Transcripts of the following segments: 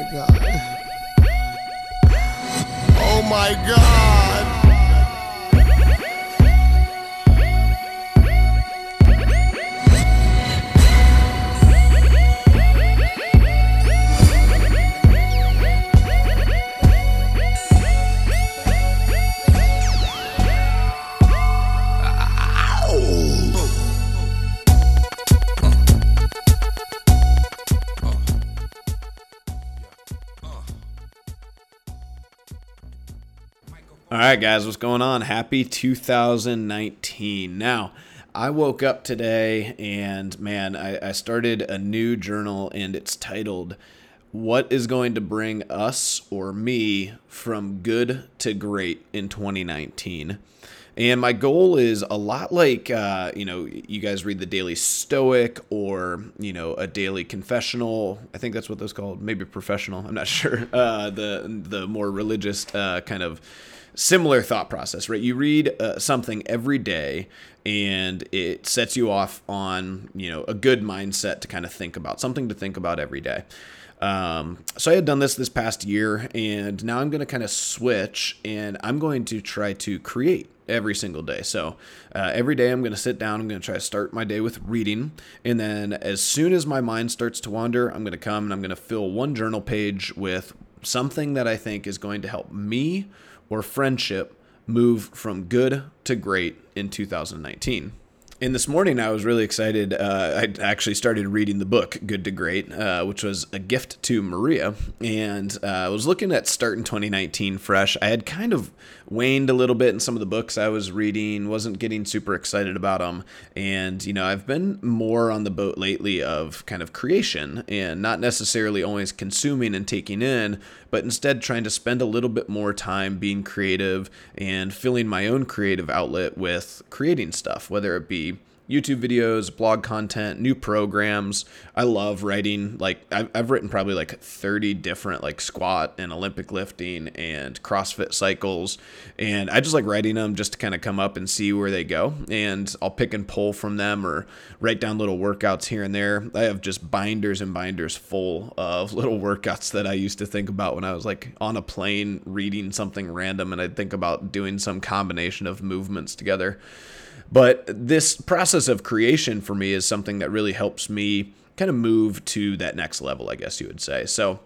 my god. Oh my god. Right, guys, what's going on? Happy 2019. Now, I woke up today and man, I, I, started a new journal and it's titled What is Going to Bring Us or Me from Good to Great in 2019? And my goal is a lot like, uh, you know, you guys read the Daily Stoic or, you know, a daily confessional. I think that's what those called. Maybe professional. I'm not sure. Uh, the, the more religious uh, kind of similar thought process, right? You read uh, something every day and it sets you off on, you know, a good mindset to kind of think about, something to think about every day. Um, so I had done this this past year, and now I'm going to kind of switch, and I'm going to try to create every single day. So uh, every day I'm going to sit down. I'm going to try to start my day with reading, and then as soon as my mind starts to wander, I'm going to come and I'm going to fill one journal page with something that I think is going to help me or friendship move from good to great in 2019. And this morning, I was really excited. Uh, I actually started reading the book Good to Great, uh, which was a gift to Maria. And uh, I was looking at starting 2019 fresh. I had kind of waned a little bit in some of the books I was reading, wasn't getting super excited about them. And, you know, I've been more on the boat lately of kind of creation and not necessarily always consuming and taking in, but instead trying to spend a little bit more time being creative and filling my own creative outlet with creating stuff, whether it be YouTube videos, blog content, new programs. I love writing. Like I've, I've written probably like 30 different like squat and Olympic lifting and CrossFit cycles. And I just like writing them just to kind of come up and see where they go. And I'll pick and pull from them or write down little workouts here and there. I have just binders and binders full of little workouts that I used to think about when I was like on a plane reading something random and I'd think about doing some combination of movements together. But this process of creation for me is something that really helps me kind of move to that next level, I guess you would say. So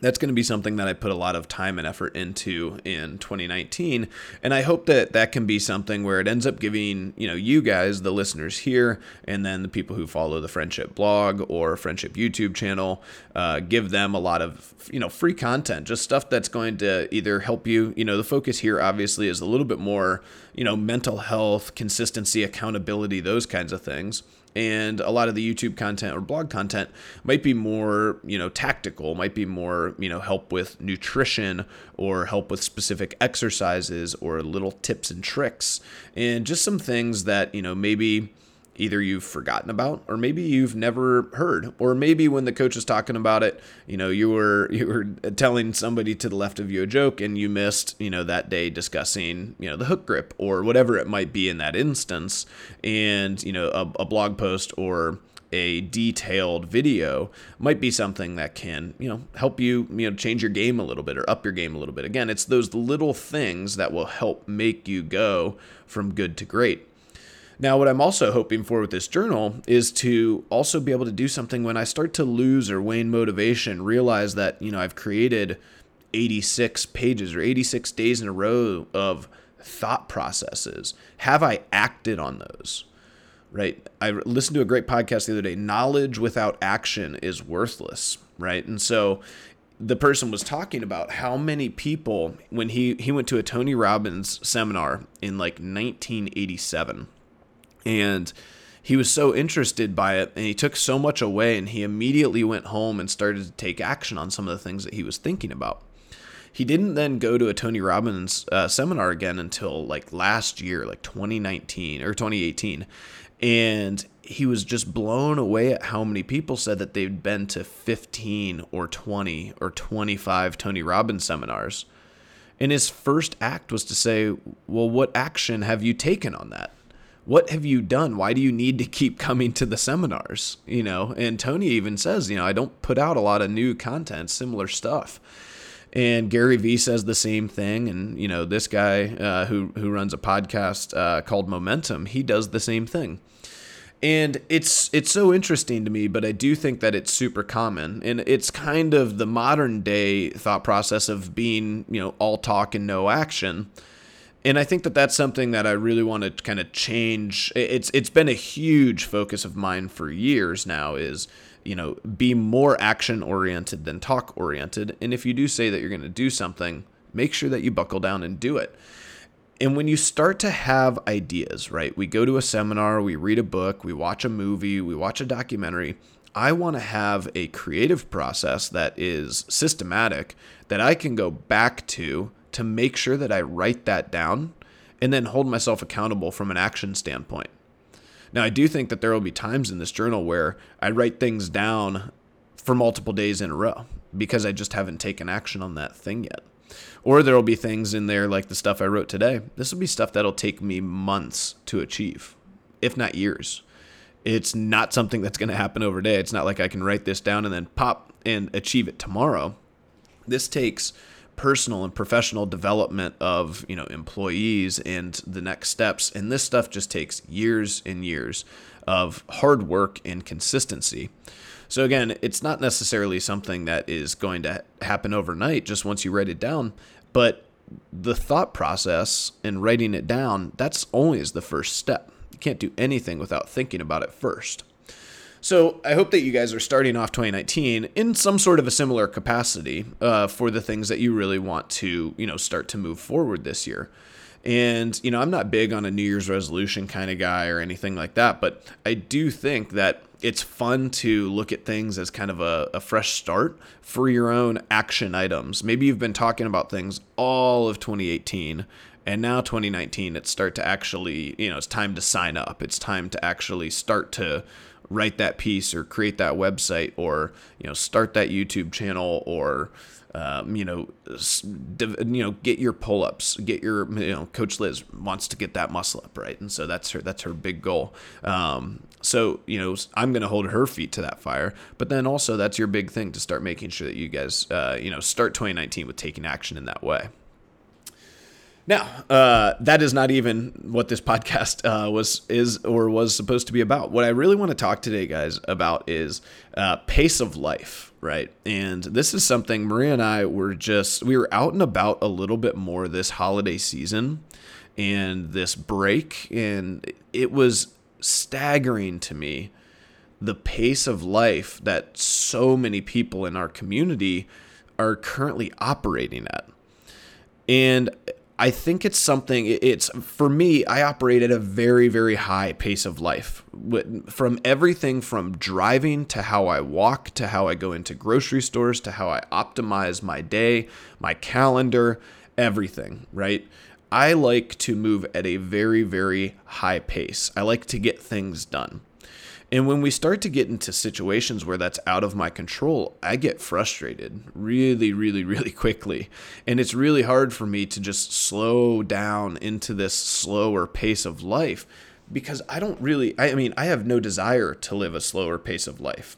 that's going to be something that I put a lot of time and effort into in 2019 and I hope that that can be something where it ends up giving you know you guys the listeners here and then the people who follow the friendship blog or friendship YouTube channel uh, give them a lot of you know free content just stuff that's going to either help you you know the focus here obviously is a little bit more you know mental health consistency accountability those kinds of things and a lot of the YouTube content or blog content might be more, you know, tactical, might be more, you know, help with nutrition or help with specific exercises or little tips and tricks. And just some things that, you know, maybe either you've forgotten about or maybe you've never heard. Or maybe when the coach is talking about it you know you were you were telling somebody to the left of you a joke and you missed you know that day discussing you know the hook grip or whatever it might be in that instance. And you know a, a blog post or a detailed video might be something that can you know help you you know change your game a little bit or up your game a little bit. Again it's those little things that will help make you go from good to great now, what I'm also hoping for with this journal is to also be able to do something when I start to lose or wane motivation, realize that, you know, I've created 86 pages or 86 days in a row of thought processes. Have I acted on those? Right? I listened to a great podcast the other day. Knowledge without action is worthless, right? And so the person was talking about how many people when he he went to a Tony Robbins seminar in like 1987 and he was so interested by it and he took so much away and he immediately went home and started to take action on some of the things that he was thinking about. He didn't then go to a tony robbins uh, seminar again until like last year like 2019 or 2018 and he was just blown away at how many people said that they'd been to 15 or 20 or 25 tony robbins seminars. And his first act was to say well what action have you taken on that what have you done? Why do you need to keep coming to the seminars? You know, and Tony even says, you know, I don't put out a lot of new content, similar stuff. And Gary Vee says the same thing. And, you know, this guy uh, who, who runs a podcast uh, called Momentum, he does the same thing. And it's it's so interesting to me, but I do think that it's super common, and it's kind of the modern day thought process of being, you know, all talk and no action and I think that that's something that I really want to kind of change. It's it's been a huge focus of mine for years now. Is you know be more action oriented than talk oriented. And if you do say that you're going to do something, make sure that you buckle down and do it. And when you start to have ideas, right? We go to a seminar, we read a book, we watch a movie, we watch a documentary. I want to have a creative process that is systematic that I can go back to to make sure that I write that down and then hold myself accountable from an action standpoint. Now, I do think that there will be times in this journal where I write things down for multiple days in a row because I just haven't taken action on that thing yet. Or there will be things in there like the stuff I wrote today. This will be stuff that'll take me months to achieve, if not years. It's not something that's going to happen over day. It's not like I can write this down and then pop and achieve it tomorrow. This takes personal and professional development of you know employees and the next steps. And this stuff just takes years and years of hard work and consistency. So again it's not necessarily something that is going to happen overnight just once you write it down but the thought process and writing it down that's is the first step. You can't do anything without thinking about it first so I hope that you guys are starting off 2019 in some sort of a similar capacity uh, for the things that you really want to, you know, start to move forward this year. And, you know, I'm not big on a New Year's resolution kind of guy or anything like that, but I do think that it's fun to look at things as kind of a, a, fresh start for your own action items. Maybe you've been talking about things all of 2018 and now 2019 it's start to actually you know it's time to sign up it's time to actually start to write that piece or create that website or you know start that YouTube channel or um, you know you know get your pull-ups get your you know coach Liz wants to get that muscle up right? And so that's her that's her big goal. Um, so you know I'm gonna hold her feet to that fire but then also that's your big thing to start making sure that you guys uh, you know start 2019 with taking action in that way now, uh, that is not even what this podcast uh, was is or was supposed to be about. What I really want to talk today, guys, about is uh, pace of life, right? And this is something Maria and I were just we were out and about a little bit more this holiday season and this break, and it was staggering to me the pace of life that so many people in our community are currently operating at. And I think it's something, it's for me, I operate at a very, very high pace of life. From everything from driving to how I walk to how I go into grocery stores to how I optimize my day, my calendar, everything, right? I like to move at a very, very high pace. I like to get things done. And when we start to get into situations where that's out of my control, I get frustrated really, really, really quickly. And it's really hard for me to just slow down into this slower pace of life because I don't really, I mean, I have no desire to live a slower pace of life.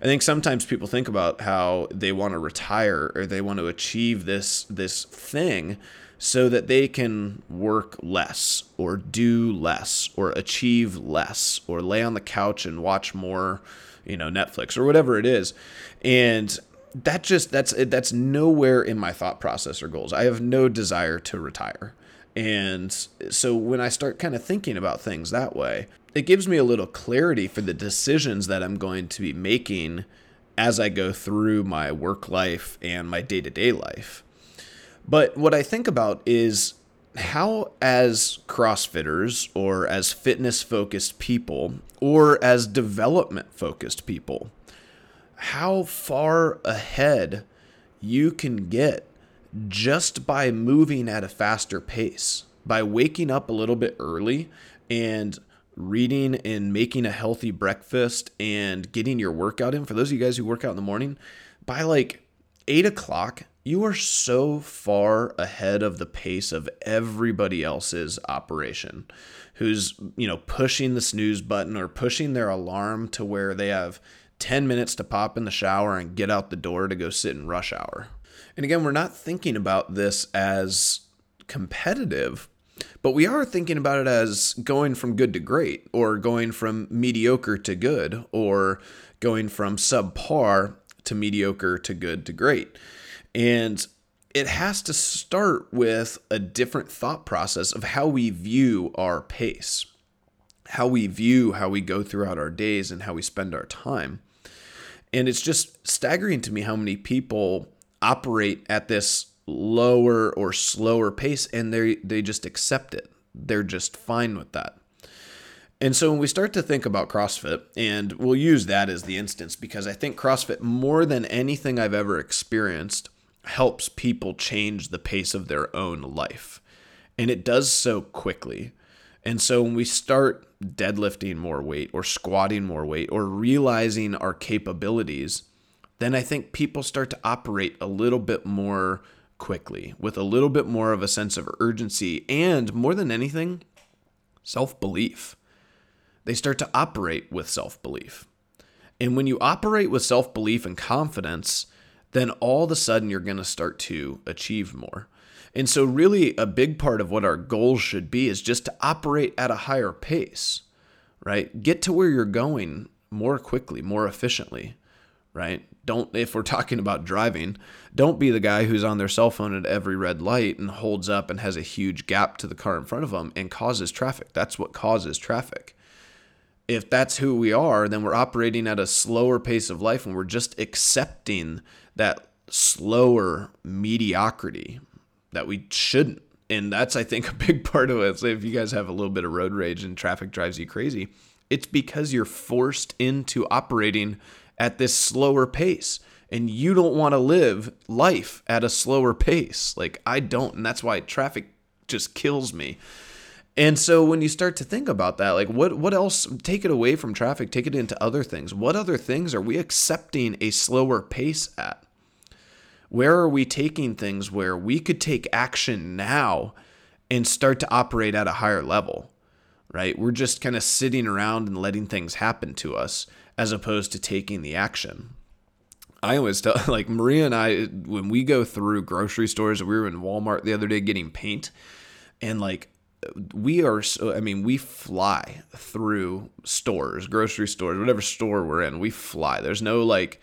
I think sometimes people think about how they want to retire or they want to achieve this this thing so that they can work less or do less or achieve less or lay on the couch and watch more, you know, Netflix or whatever it is. And that just that's that's nowhere in my thought process or goals. I have no desire to retire. And so when I start kind of thinking about things that way, it gives me a little clarity for the decisions that I'm going to be making as I go through my work life and my day to day life. But what I think about is how, as CrossFitters or as fitness focused people or as development focused people, how far ahead you can get just by moving at a faster pace, by waking up a little bit early and reading and making a healthy breakfast and getting your workout in. For those of you guys who work out in the morning, by like eight o'clock, you are so far ahead of the pace of everybody else's operation who's, you know, pushing the snooze button or pushing their alarm to where they have 10 minutes to pop in the shower and get out the door to go sit in rush hour. And again, we're not thinking about this as competitive, but we are thinking about it as going from good to great or going from mediocre to good or going from subpar to mediocre to good to great. And it has to start with a different thought process of how we view our pace, how we view how we go throughout our days and how we spend our time. And it's just staggering to me how many people operate at this lower or slower pace and they they just accept it. They're just fine with that. And so when we start to think about CrossFit, and we'll use that as the instance because I think CrossFit, more than anything I've ever experienced, helps people change the pace of their own life. And it does so quickly. And so when we start deadlifting more weight or squatting more weight or realizing our capabilities, then I think people start to operate a little bit more quickly with a little bit more of a sense of urgency and more than anything, self belief. They start to operate with self belief. And when you operate with self belief and confidence, then all of a sudden you're going to start to achieve more. And so, really, a big part of what our goals should be is just to operate at a higher pace, right? Get to where you're going more quickly, more efficiently, right? Don't, if we're talking about driving, don't be the guy who's on their cell phone at every red light and holds up and has a huge gap to the car in front of them and causes traffic. That's what causes traffic. If that's who we are, then we're operating at a slower pace of life and we're just accepting that slower mediocrity that we shouldn't. And that's, I think, a big part of it. So if you guys have a little bit of road rage and traffic drives you crazy, it's because you're forced into operating at this slower pace. And you don't want to live life at a slower pace. Like I don't. And that's why traffic just kills me. And so when you start to think about that, like what what else take it away from traffic, take it into other things. What other things are we accepting a slower pace at? Where are we taking things where we could take action now and start to operate at a higher level? Right? We're just kind of sitting around and letting things happen to us as opposed to taking the action. I always tell, like Maria and I, when we go through grocery stores, we were in Walmart the other day getting paint, and like we are so, I mean, we fly through stores, grocery stores, whatever store we're in, we fly. There's no like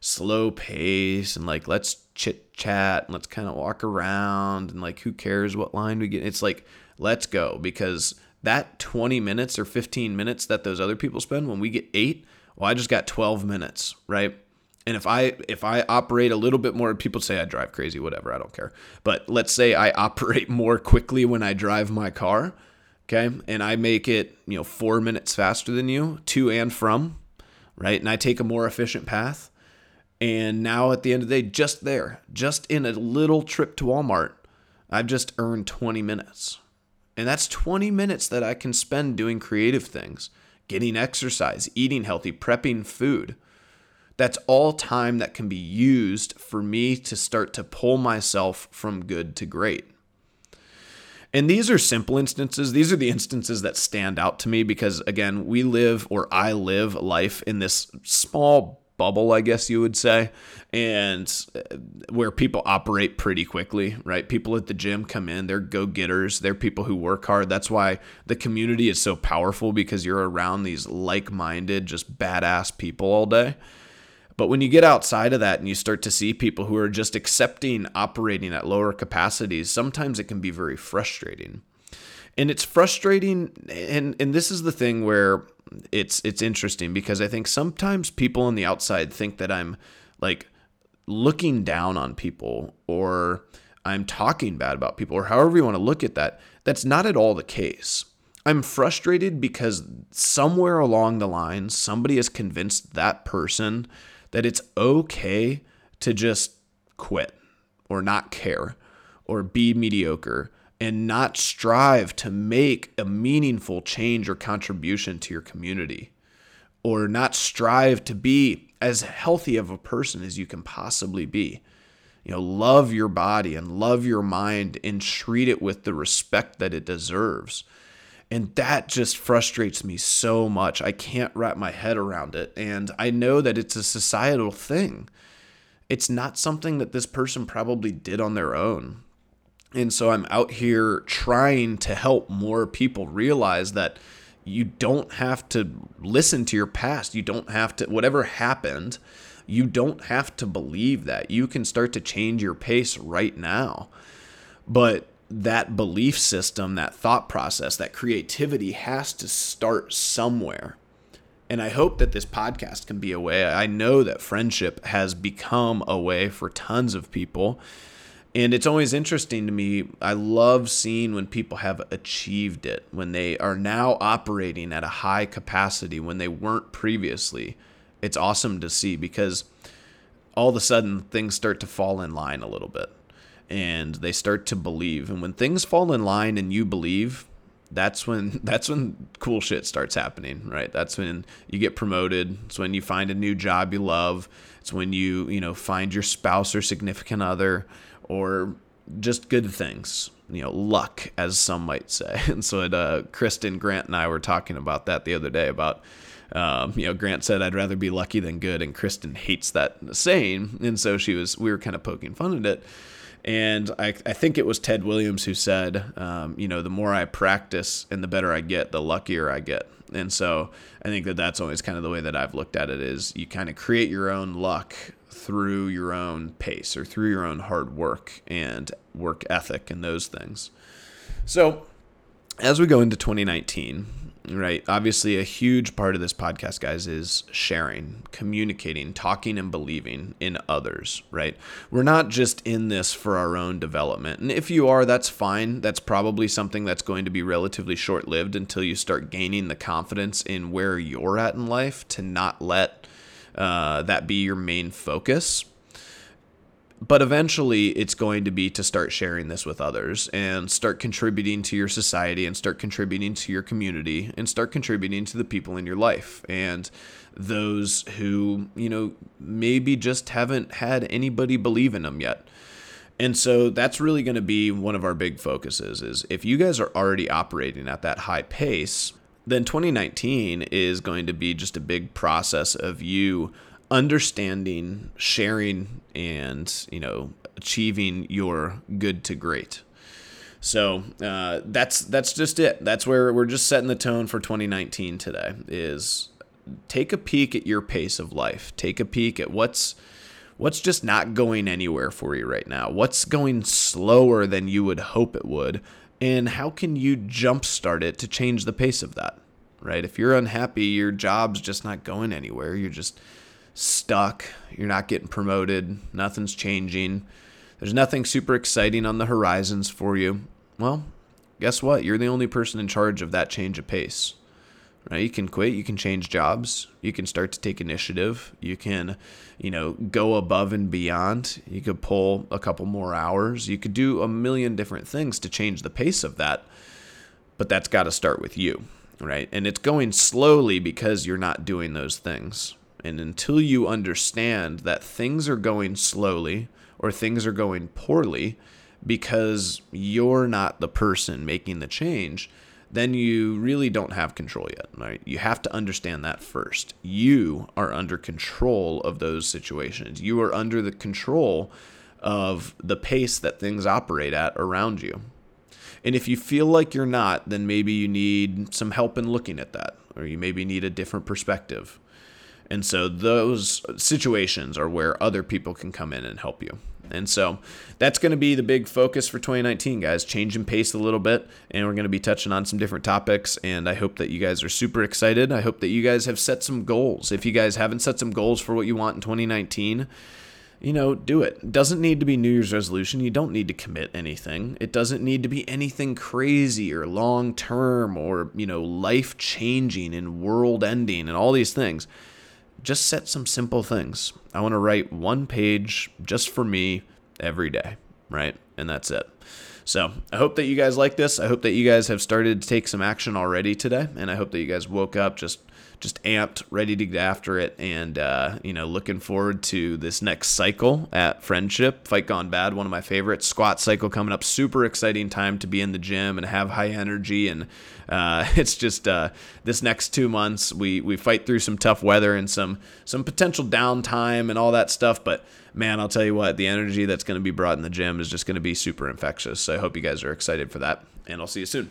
slow pace and like let's chit chat and let's kind of walk around and like who cares what line we get. It's like let's go because that 20 minutes or 15 minutes that those other people spend when we get 8, well I just got 12 minutes, right? And if I if I operate a little bit more people say I drive crazy whatever, I don't care. But let's say I operate more quickly when I drive my car, okay? And I make it, you know, 4 minutes faster than you to and from, right? And I take a more efficient path and now at the end of the day, just there, just in a little trip to Walmart, I've just earned 20 minutes. And that's 20 minutes that I can spend doing creative things, getting exercise, eating healthy, prepping food. That's all time that can be used for me to start to pull myself from good to great. And these are simple instances. These are the instances that stand out to me because, again, we live or I live life in this small bubble, I guess you would say, and uh, where people operate pretty quickly, right? People at the gym come in, they're go getters, they're people who work hard. That's why the community is so powerful because you're around these like minded, just badass people all day. But when you get outside of that and you start to see people who are just accepting operating at lower capacities, sometimes it can be very frustrating. And it's frustrating and and this is the thing where it's it's interesting because I think sometimes people on the outside think that I'm like looking down on people or I'm talking bad about people or however you want to look at that. That's not at all the case. I'm frustrated because somewhere along the line somebody has convinced that person that it's okay to just quit or not care or be mediocre and not strive to make a meaningful change or contribution to your community or not strive to be as healthy of a person as you can possibly be. You know, love your body and love your mind and treat it with the respect that it deserves. And that just frustrates me so much. I can't wrap my head around it. And I know that it's a societal thing. It's not something that this person probably did on their own. And so I'm out here trying to help more people realize that you don't have to listen to your past. You don't have to, whatever happened, you don't have to believe that. You can start to change your pace right now. But that belief system, that thought process, that creativity has to start somewhere. And I hope that this podcast can be a way. I know that friendship has become a way for tons of people. And it's always interesting to me. I love seeing when people have achieved it, when they are now operating at a high capacity when they weren't previously it's awesome to see because all of a sudden things start to fall in line a little bit and they start to believe. And when things fall in line and you believe that's when that's when cool shit starts happening right? That's when you get promoted. It's when you find a new job you love. It's when you you know find your spouse or significant other or just good things you know luck as some might say. And so it, uh, kristen grant and i were talking about that the other day about um, you know, Grant said, "I'd rather be lucky than good," and Kristen hates that saying, and so she was. We were kind of poking fun at it. And I, I think it was Ted Williams who said, um, you know, the more I practice and the better I get, the luckier I get. And so I think that that's always kind of the way that I've looked at it is you kind of create your own luck through your own pace or through your own hard work and work ethic and those things. So as we go into 2019, right? Obviously, a huge part of this podcast, guys, is sharing, communicating, talking, and believing in others, right? We're not just in this for our own development. And if you are, that's fine. That's probably something that's going to be relatively short lived until you start gaining the confidence in where you're at in life to not let uh, that be your main focus but eventually it's going to be to start sharing this with others and start contributing to your society and start contributing to your community and start contributing to the people in your life. And those who you know maybe just haven't had anybody believe in them yet. And so that's really going to be one of our big focuses is if you guys are already operating at that high pace then 2019 is going to be just a big process of you understanding, sharing, and you know achieving your good to great. So uh, that's that's just it. That's where we're just setting the tone for 2019 today. Is take a peek at your pace of life. Take a peek at what's what's just not going anywhere for you right now. What's going slower than you would hope it would, and how can you jumpstart it to change the pace of that? Right? If you're unhappy, your job's just not going anywhere. You're just stuck. You're not getting promoted. Nothing's changing. There's nothing super exciting on the horizons for you. Well, guess what? You're the only person in charge of that change of pace. Right? You can quit, you can change jobs, you can start to take initiative, you can, you know, go above and beyond. You could pull a couple more hours. You could do a million different things to change the pace of that. But that's got to start with you, right? And it's going slowly because you're not doing those things. And until you understand that things are going slowly or things are going poorly because you're not the person making the change, then you really don't have control yet, right? You have to understand that first. You are under control of those situations. You are under the control of the pace that things operate at around you. And if you feel like you're not, then maybe you need some help in looking at that, or you maybe need a different perspective. And so those situations are where other people can come in and help you. And so that's going to be the big focus for 2019, guys. Changing pace a little bit, and we're going to be touching on some different topics. And I hope that you guys are super excited. I hope that you guys have set some goals. If you guys haven't set some goals for what you want in 2019, you know, do it. it. doesn't need to be New Year's resolution. You don't need to commit anything. It doesn't need to be anything crazy or long term or, you know, life changing and world ending and all these things just set some simple things. I want to write one page just for me every day, right? And that's it. So I hope that you guys like this. I hope that you guys have started to take some action already today. And I hope that you guys woke up just just amped, ready to get after it, and uh, you know, looking forward to this next cycle at Friendship Fight Gone Bad, one of my favorites. Squat cycle coming up, super exciting time to be in the gym and have high energy, and uh, it's just uh, this next two months we we fight through some tough weather and some some potential downtime and all that stuff, but man, I'll tell you what, the energy that's going to be brought in the gym is just going to be super infectious. So I hope you guys are excited for that, and I'll see you soon.